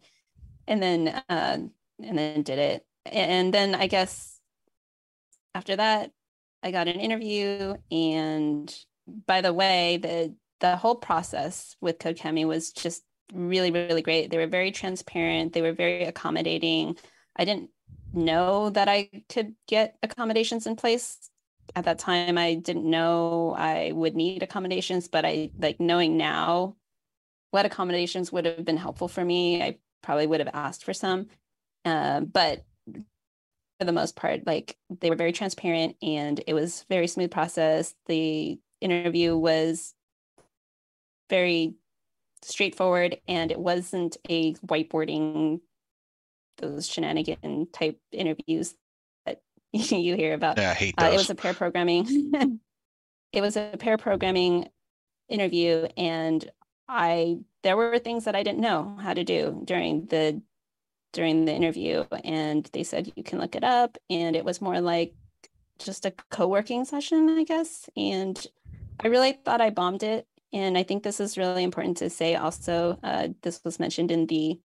and then uh, and then did it. And then I guess after that, I got an interview. And by the way, the the whole process with Codecademy was just really, really great. They were very transparent. They were very accommodating. I didn't know that I could get accommodations in place at that time. I didn't know I would need accommodations, but I like knowing now what accommodations would have been helpful for me. I probably would have asked for some. Uh, but for the most part, like they were very transparent and it was very smooth process. The interview was very straightforward and it wasn't a whiteboarding those shenanigan type interviews that you hear about. Yeah, I hate those. Uh, it was a pair programming. it was a pair programming interview, and I there were things that I didn't know how to do during the during the interview, and they said you can look it up, and it was more like just a co-working session, I guess, and I really thought I bombed it and I think this is really important to say also. Uh, this was mentioned in the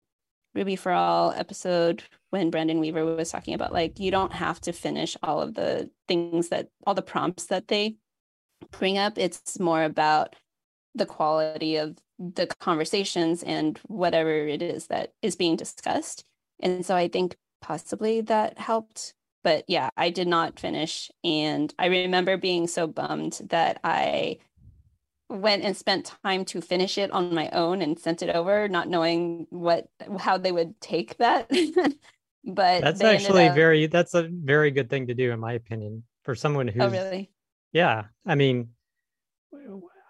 Ruby for All episode when Brandon Weaver was talking about like, you don't have to finish all of the things that, all the prompts that they bring up. It's more about the quality of the conversations and whatever it is that is being discussed. And so I think possibly that helped. But yeah, I did not finish. And I remember being so bummed that I went and spent time to finish it on my own and sent it over, not knowing what how they would take that. but That's actually up- very that's a very good thing to do in my opinion for someone who's Oh, really? Yeah, I mean,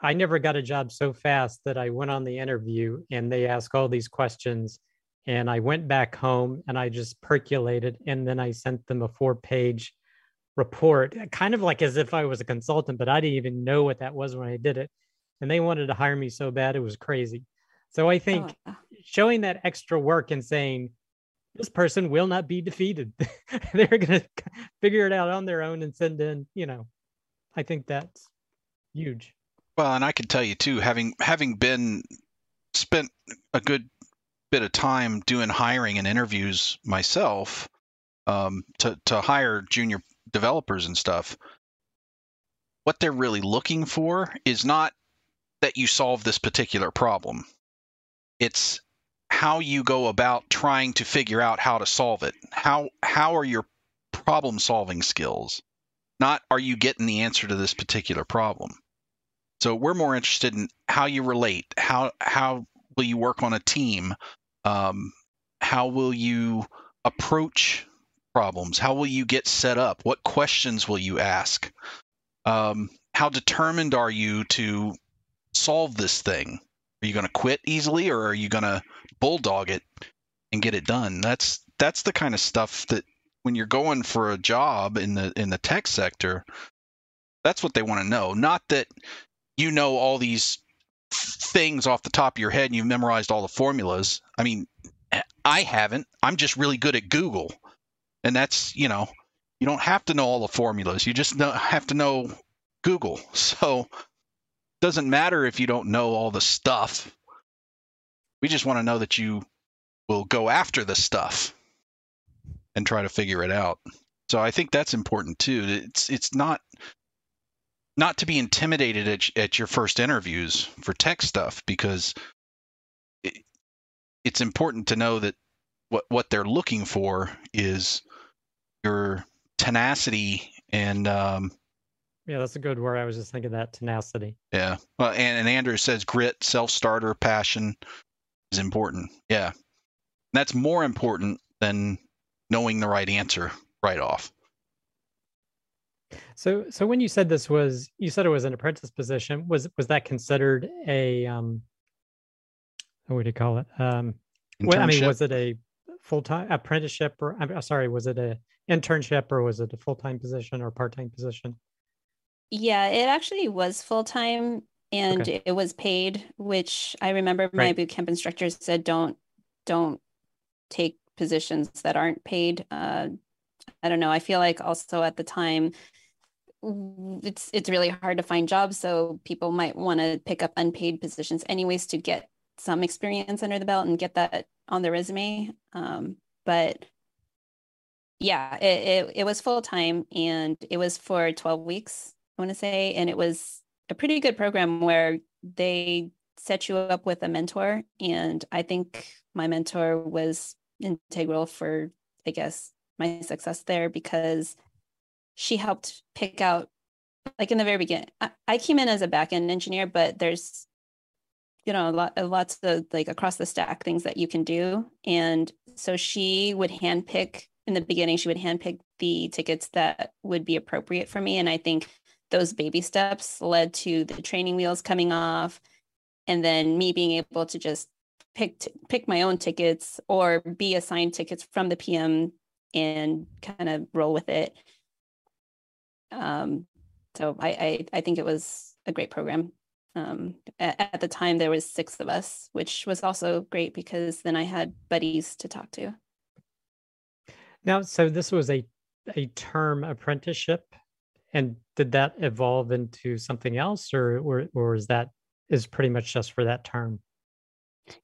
I never got a job so fast that I went on the interview and they asked all these questions, and I went back home and I just percolated, and then I sent them a four-page report, uh, kind of like as if I was a consultant, but I didn't even know what that was when I did it, and they wanted to hire me so bad it was crazy. So I think Oh, wow. showing that extra work and saying this person will not be defeated they're going to figure it out on their own and send in you know i think that's huge Well, and I can tell you too, having having been spent a good bit of time doing hiring and interviews myself um, to to hire junior developers and stuff. What they're really looking for is not that you solve this particular problem. It's how you go about trying to figure out how to solve it. How how are your problem solving skills? Not are you getting the answer to this particular problem. So we're more interested in how you relate. How how will you work on a team? Um, how will you approach problems? How will you get set up? What questions will you ask? Um, how determined are you to solve this thing? Are you going to quit easily, or are you going to bulldog it and get it done? That's that's the kind of stuff that when you're going for a job in the in the tech sector, that's what they want to know. Not that you know all these things off the top of your head and you've memorized all the formulas. I mean, I haven't. I'm just really good at Google. And that's, you know, you don't have to know all the formulas. You just know, have to know Google. So doesn't matter if you don't know all the stuff. We just want to know that you will go after the stuff and try to figure it out. So I think that's important too. It's it's not not to be intimidated at, at your first interviews for tech stuff because it, it's important to know that what what they're looking for is your tenacity and um, yeah that's a good word. I was just thinking that tenacity. Yeah. Well and, and andrew says grit self-starter passion is important. Yeah. That's more important than knowing the right answer right off. So so when you said this was you said it was an apprentice position was was that considered a um what do you call it? Um well, i mean was it a full-time apprenticeship or i'm sorry was it a internship or was it a full-time position or part-time position Yeah, it actually was full time and Okay. it was paid, which I remember my Right. boot camp instructor said don't don't take positions that aren't paid. Uh, I don't know. I feel like also at the time it's it's really hard to find jobs, so people might want to pick up unpaid positions anyways to get some experience under the belt and get that on their resume. Um, but yeah, it, it, it was full time and it was for 12 weeks, I want to say. And it was a pretty good program where they set you up with a mentor. And I think my mentor was integral for, I guess, my success there because she helped pick out, like in the very beginning, I, I came in as a back end engineer, but there's you know, a lot, lots of like across the stack things that you can do. And so she would handpick in the beginning, she would handpick the tickets that would be appropriate for me. And I think those baby steps led to the training wheels coming off and then me being able to just pick t- pick my own tickets or be assigned tickets from the PM and kind of roll with it. Um, so I, I I think it was a great program. Um, at, at the time there was six of us which was also great because then i had buddies to talk to. Now, so this was a a term apprenticeship, and did that evolve into something else, or or or is that is pretty much just for that term?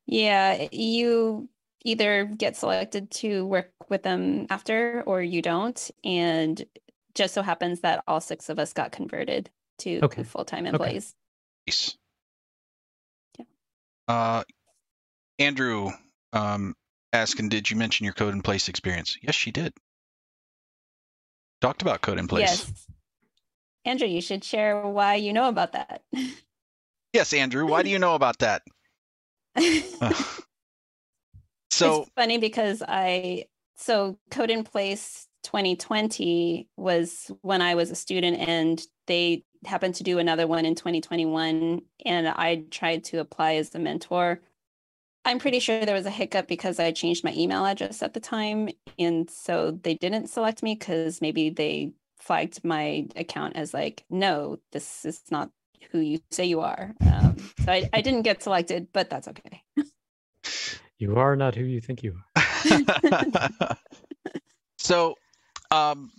yeah you either get selected to work with them after or you don't and just so happens that all six of us got converted to Okay. full-time Okay. employees Nice. Yeah. Uh, Andrew um, asking, did you mention your code in place experience? Yes, she did. Talked about code in place. yes andrew you should share why you know about that Yes, Andrew. Why do you know about that? So it's funny because I so Code in Place 2020 was when I was a student, and they happened to do another one in 2021, and I tried to apply as a mentor. I'm pretty sure there was a hiccup because I changed my email address at the time. And so they didn't select me because maybe they flagged my account as like, no, this is not who you say you are. Um, so I, I didn't get selected, but that's okay. You are not who you think you are. so, um,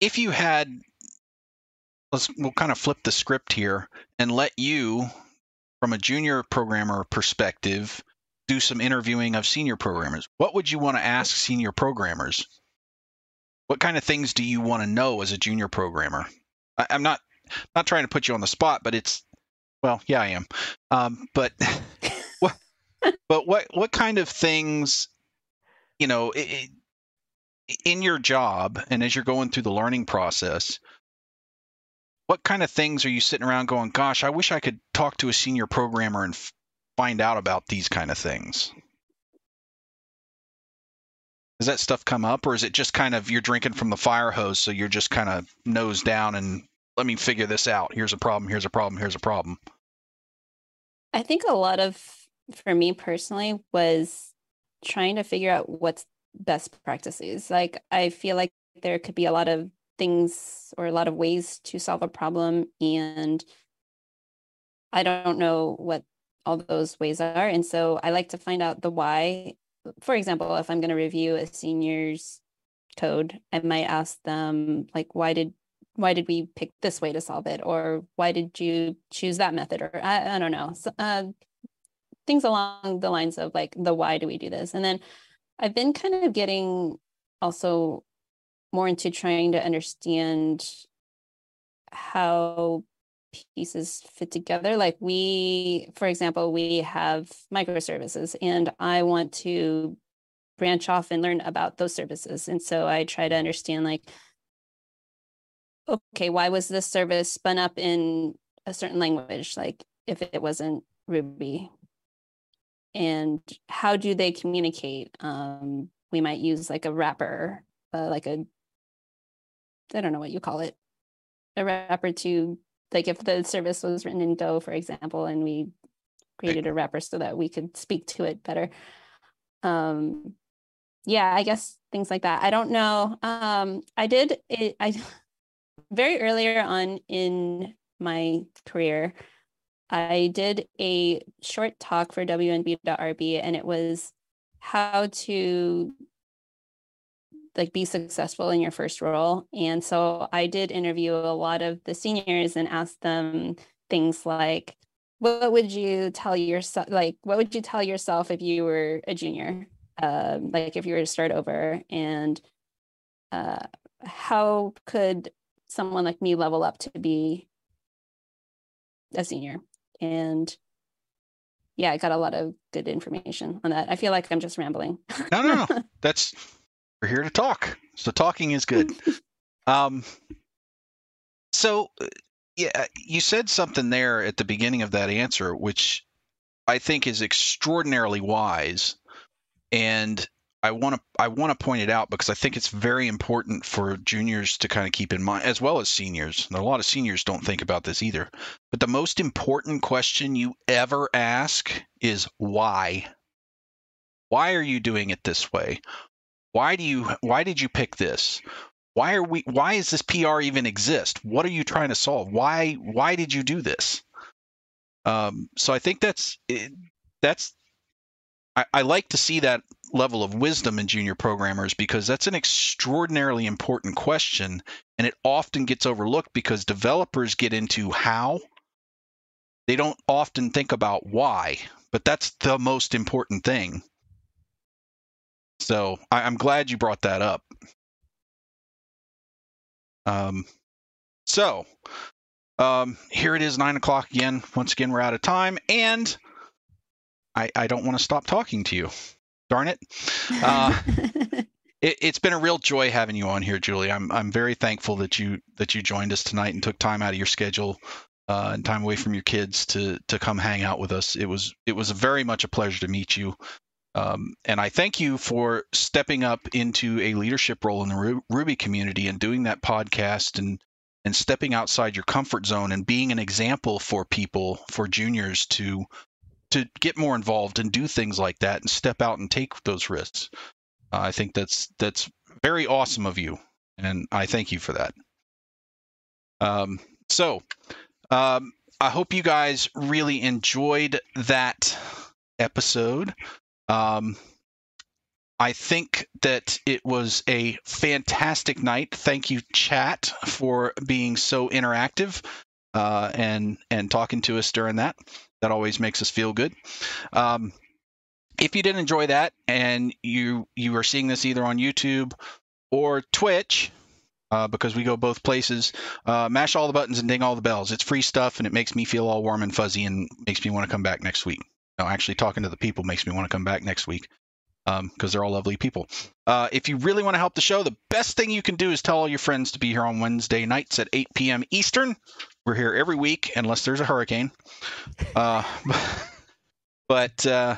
if you had, let's we'll kind of flip the script here and let you, from a junior programmer perspective, do some interviewing of senior programmers. What would you want to ask senior programmers? What kind of things do you want to know as a junior programmer? I, I'm not not trying to put you on the spot, but it's well, yeah, I am. Um, but what, but what what kind of things, you know, it, in your job and as you're going through the learning process, what kind of things are you sitting around going, "Gosh, I wish I could talk to a senior programmer and f- find out about these kind of things"? Does that stuff come up, or is it just kind of you're drinking from the fire hose, so you're just kind of nose down and let me figure this out. Here's a problem. Here's a problem. Here's a problem. I think a lot of, for me personally, was trying to figure out what's best practices. Like, I feel like there could be a lot of things or a lot of ways to solve a problem. And I don't know what all those ways are. And so I like to find out the why. For example, if I'm going to review a senior's code, I might ask them, like, why did why did we pick this way to solve it? Or why did you choose that method? Or i, I don't know. So, uh, things along the lines of like the why do we do this? And then i've been kind of getting also more into trying to understand how pieces fit together like we for example we have microservices and i want to branch off and learn about those services and so i try to understand like okay, why was this service spun up in a certain language, like if it wasn't Ruby? And how do they communicate? Um, we might use like a wrapper, uh, like a, I don't know what you call it, a wrapper to, like if the service was written in Go, for example, and we created a wrapper so that we could speak to it better. Um, yeah, I guess things like that. I don't know. Um, I did it. I very earlier on in my career, I did a short talk for WNB.RB, and it was how to like be successful in your first role. And so I did interview a lot of the seniors and asked them things like, what would you tell yourself like what would you tell yourself if you were a junior um, like if you were to start over and uh, how could someone like me level up to be a senior. And yeah, I got a lot of good information on that. I feel like I'm just rambling. no, no, no. That's we're here to talk. So talking is good. um so yeah, you said something there at the beginning of that answer which I think is extraordinarily wise and I want to I want to point it out because I think it's very important for juniors to kind of keep in mind as well as seniors. a lot of seniors don't think about this either. But the most important question you ever ask is why? Why are you doing it this way? Why do you why did you pick this? Why are we why does this PR even exist? What are you trying to solve? Why why did you do this? Um, so I think that's that's I, I like to see that level of wisdom in junior programmers because that's an extraordinarily important question and it often gets overlooked because developers get into how they don't often think about why but that's the most important thing so I, am glad you brought that up um, so um, here it is nine o'clock again once again we're out of time and I, I don't want to stop talking to you darn it. Uh, it. has been a real joy having you on here, Julie. I'm I'm very thankful that you that you joined us tonight and took time out of your schedule uh, and time away from your kids to to come hang out with us. It was it was very much a pleasure to meet you. Um, and I thank you for stepping up into a leadership role in the Ru- Ruby community and doing that podcast and and stepping outside your comfort zone and being an example for people, for juniors to to get more involved and do things like that and step out and take those risks. Uh, I think that's that's very awesome of you, and I thank you for that. Um, so, um, I hope you guys really enjoyed that episode. Um, I think that it was a fantastic night. Thank you, chat, for being so interactive uh, and and talking to us during that. That always makes us feel good. Um, if you did enjoy that and you you are seeing this either on YouTube or Twitch, uh, because we go both places. Uh, mash all the buttons and ding all the bells. It's free stuff, and it makes me feel all warm and fuzzy, and makes me want to come back next week. No, actually, talking to the people makes me want to come back next week because um, they're all lovely people. Uh, if you really want to help the show, the best thing you can do is tell all your friends to be here on Wednesday nights at 8 p.m. Eastern. We're here every week, unless there's a hurricane. Uh, but uh,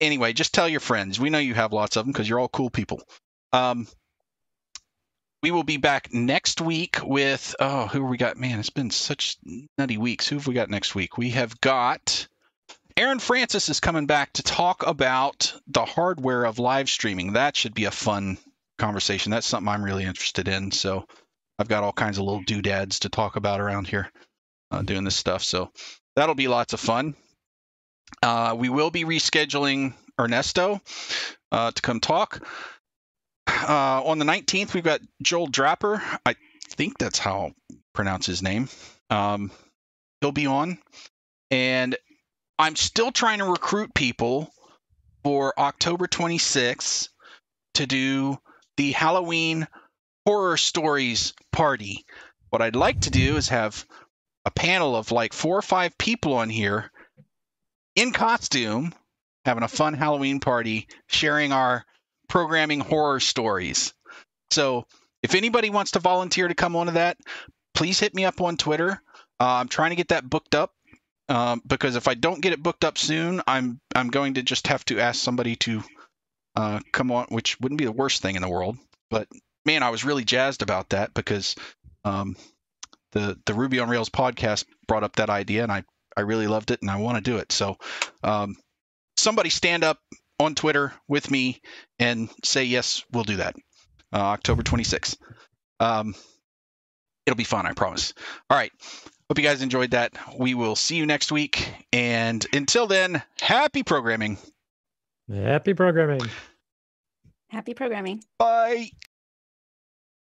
anyway, just tell your friends. We know you have lots of them because you're all cool people. Um, we will be back next week with oh who we got? Man it's been such nutty weeks. Who have we got next week? We have got aaron francis is coming back to talk about the hardware of live streaming. That should be a fun conversation. That's something i'm really interested in. So i've got all kinds of little doodads to talk about around here uh, doing this stuff. So that'll be lots of fun. Uh, we will be rescheduling ernesto uh, to come talk uh, on the 19th, we've got Joel Drapper. I think that's how I pronounce his name. Um, he'll be on, and I'm still trying to recruit people for October 26th to do the Halloween horror stories party. What I'd like to do is have a panel of like four or five people on here in costume having a fun Halloween party, sharing our programming horror stories. So if anybody wants to volunteer to come onto that, please hit me up on Twitter. Uh, I'm trying to get that booked up um, because if I don't get it booked up soon, I'm I'm going to just have to ask somebody to uh, come on, which wouldn't be the worst thing in the world. But man, I was really jazzed about that because um, the the Ruby on Rails podcast brought up that idea, and I I really loved it, and I want to do it. So um, somebody stand up on Twitter with me and say yes, we'll do that. Uh, October 26th. Um, it'll be fun, I promise. All right. Hope you guys enjoyed that. We will see you next week. And until then, happy programming. Happy programming. Happy programming. Bye.